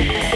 Yeah.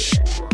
Switch.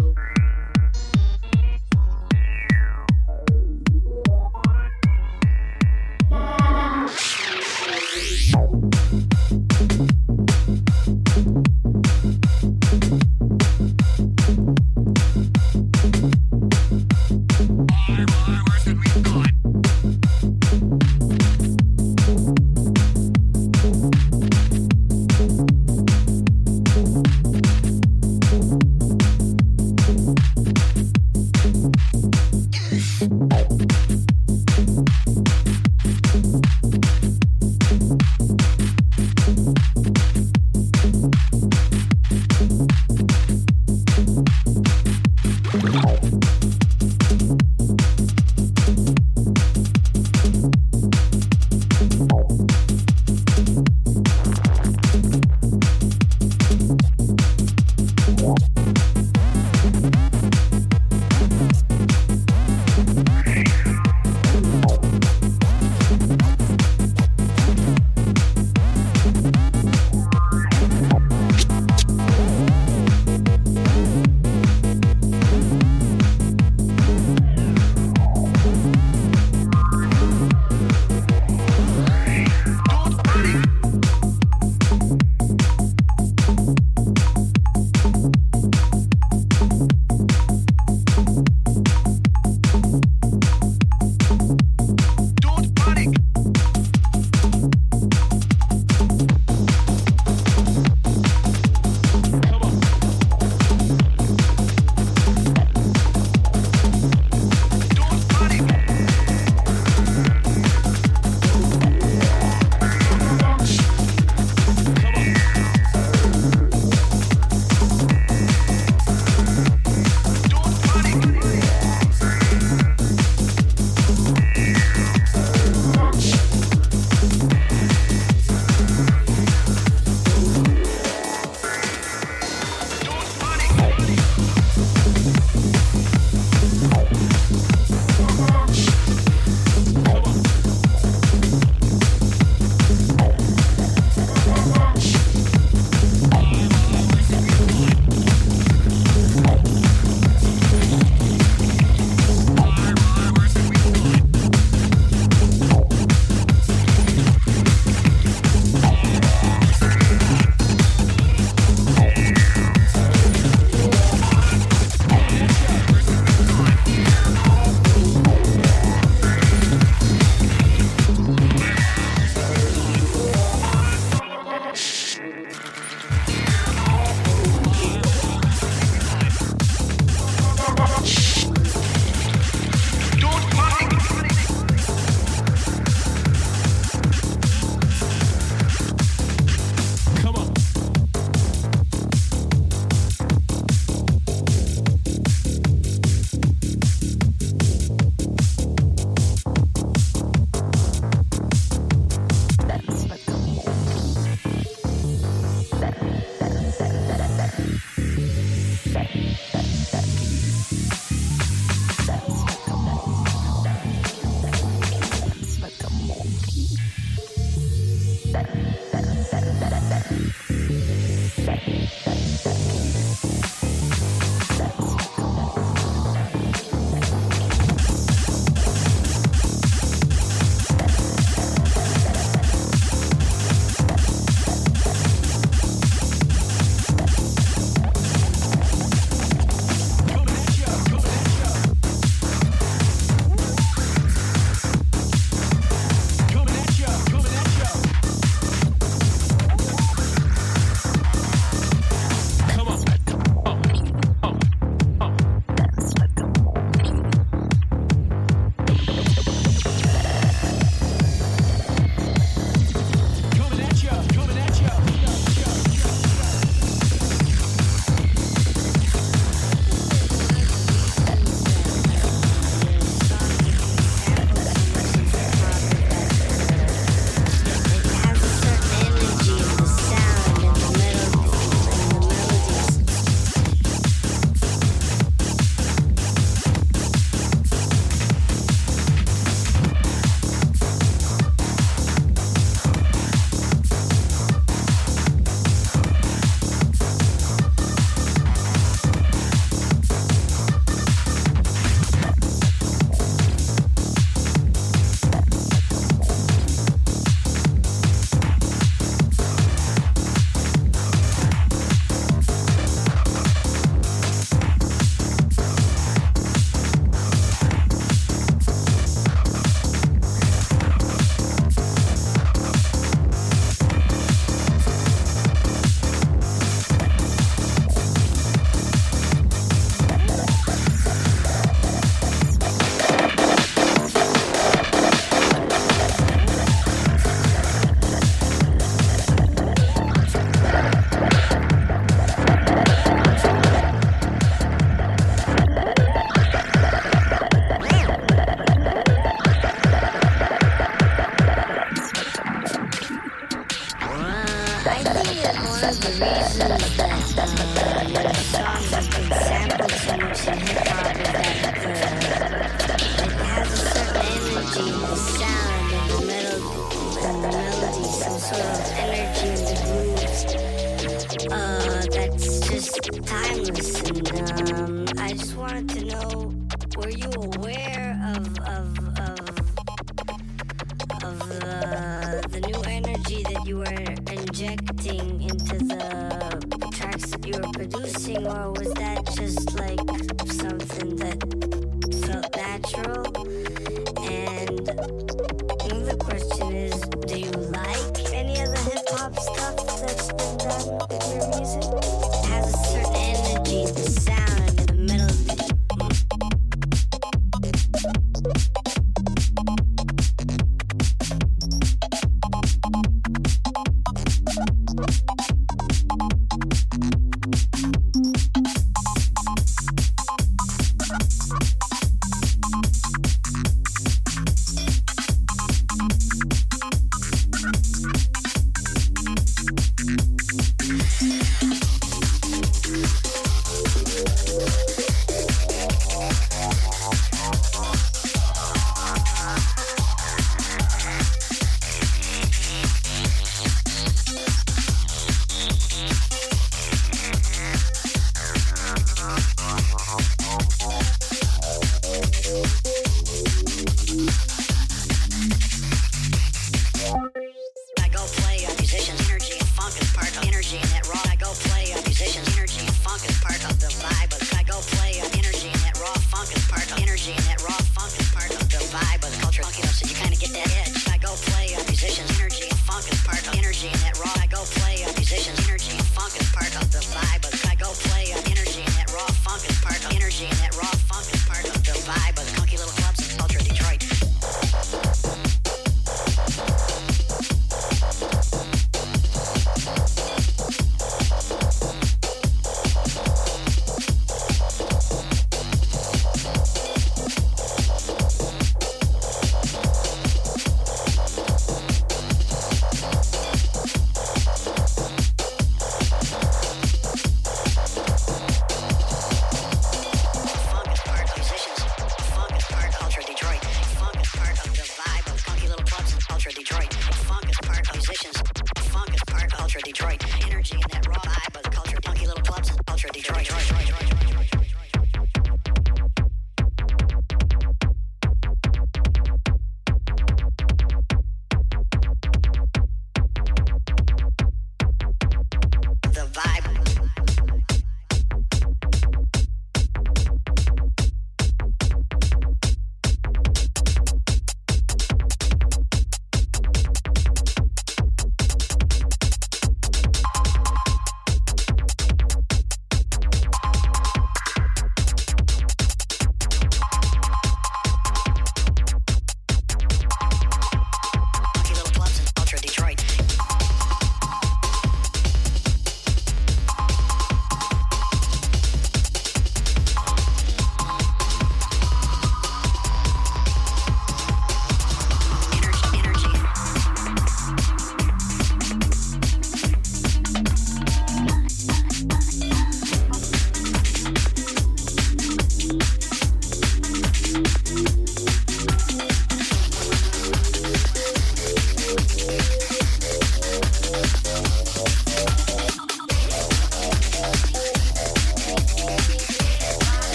In your music?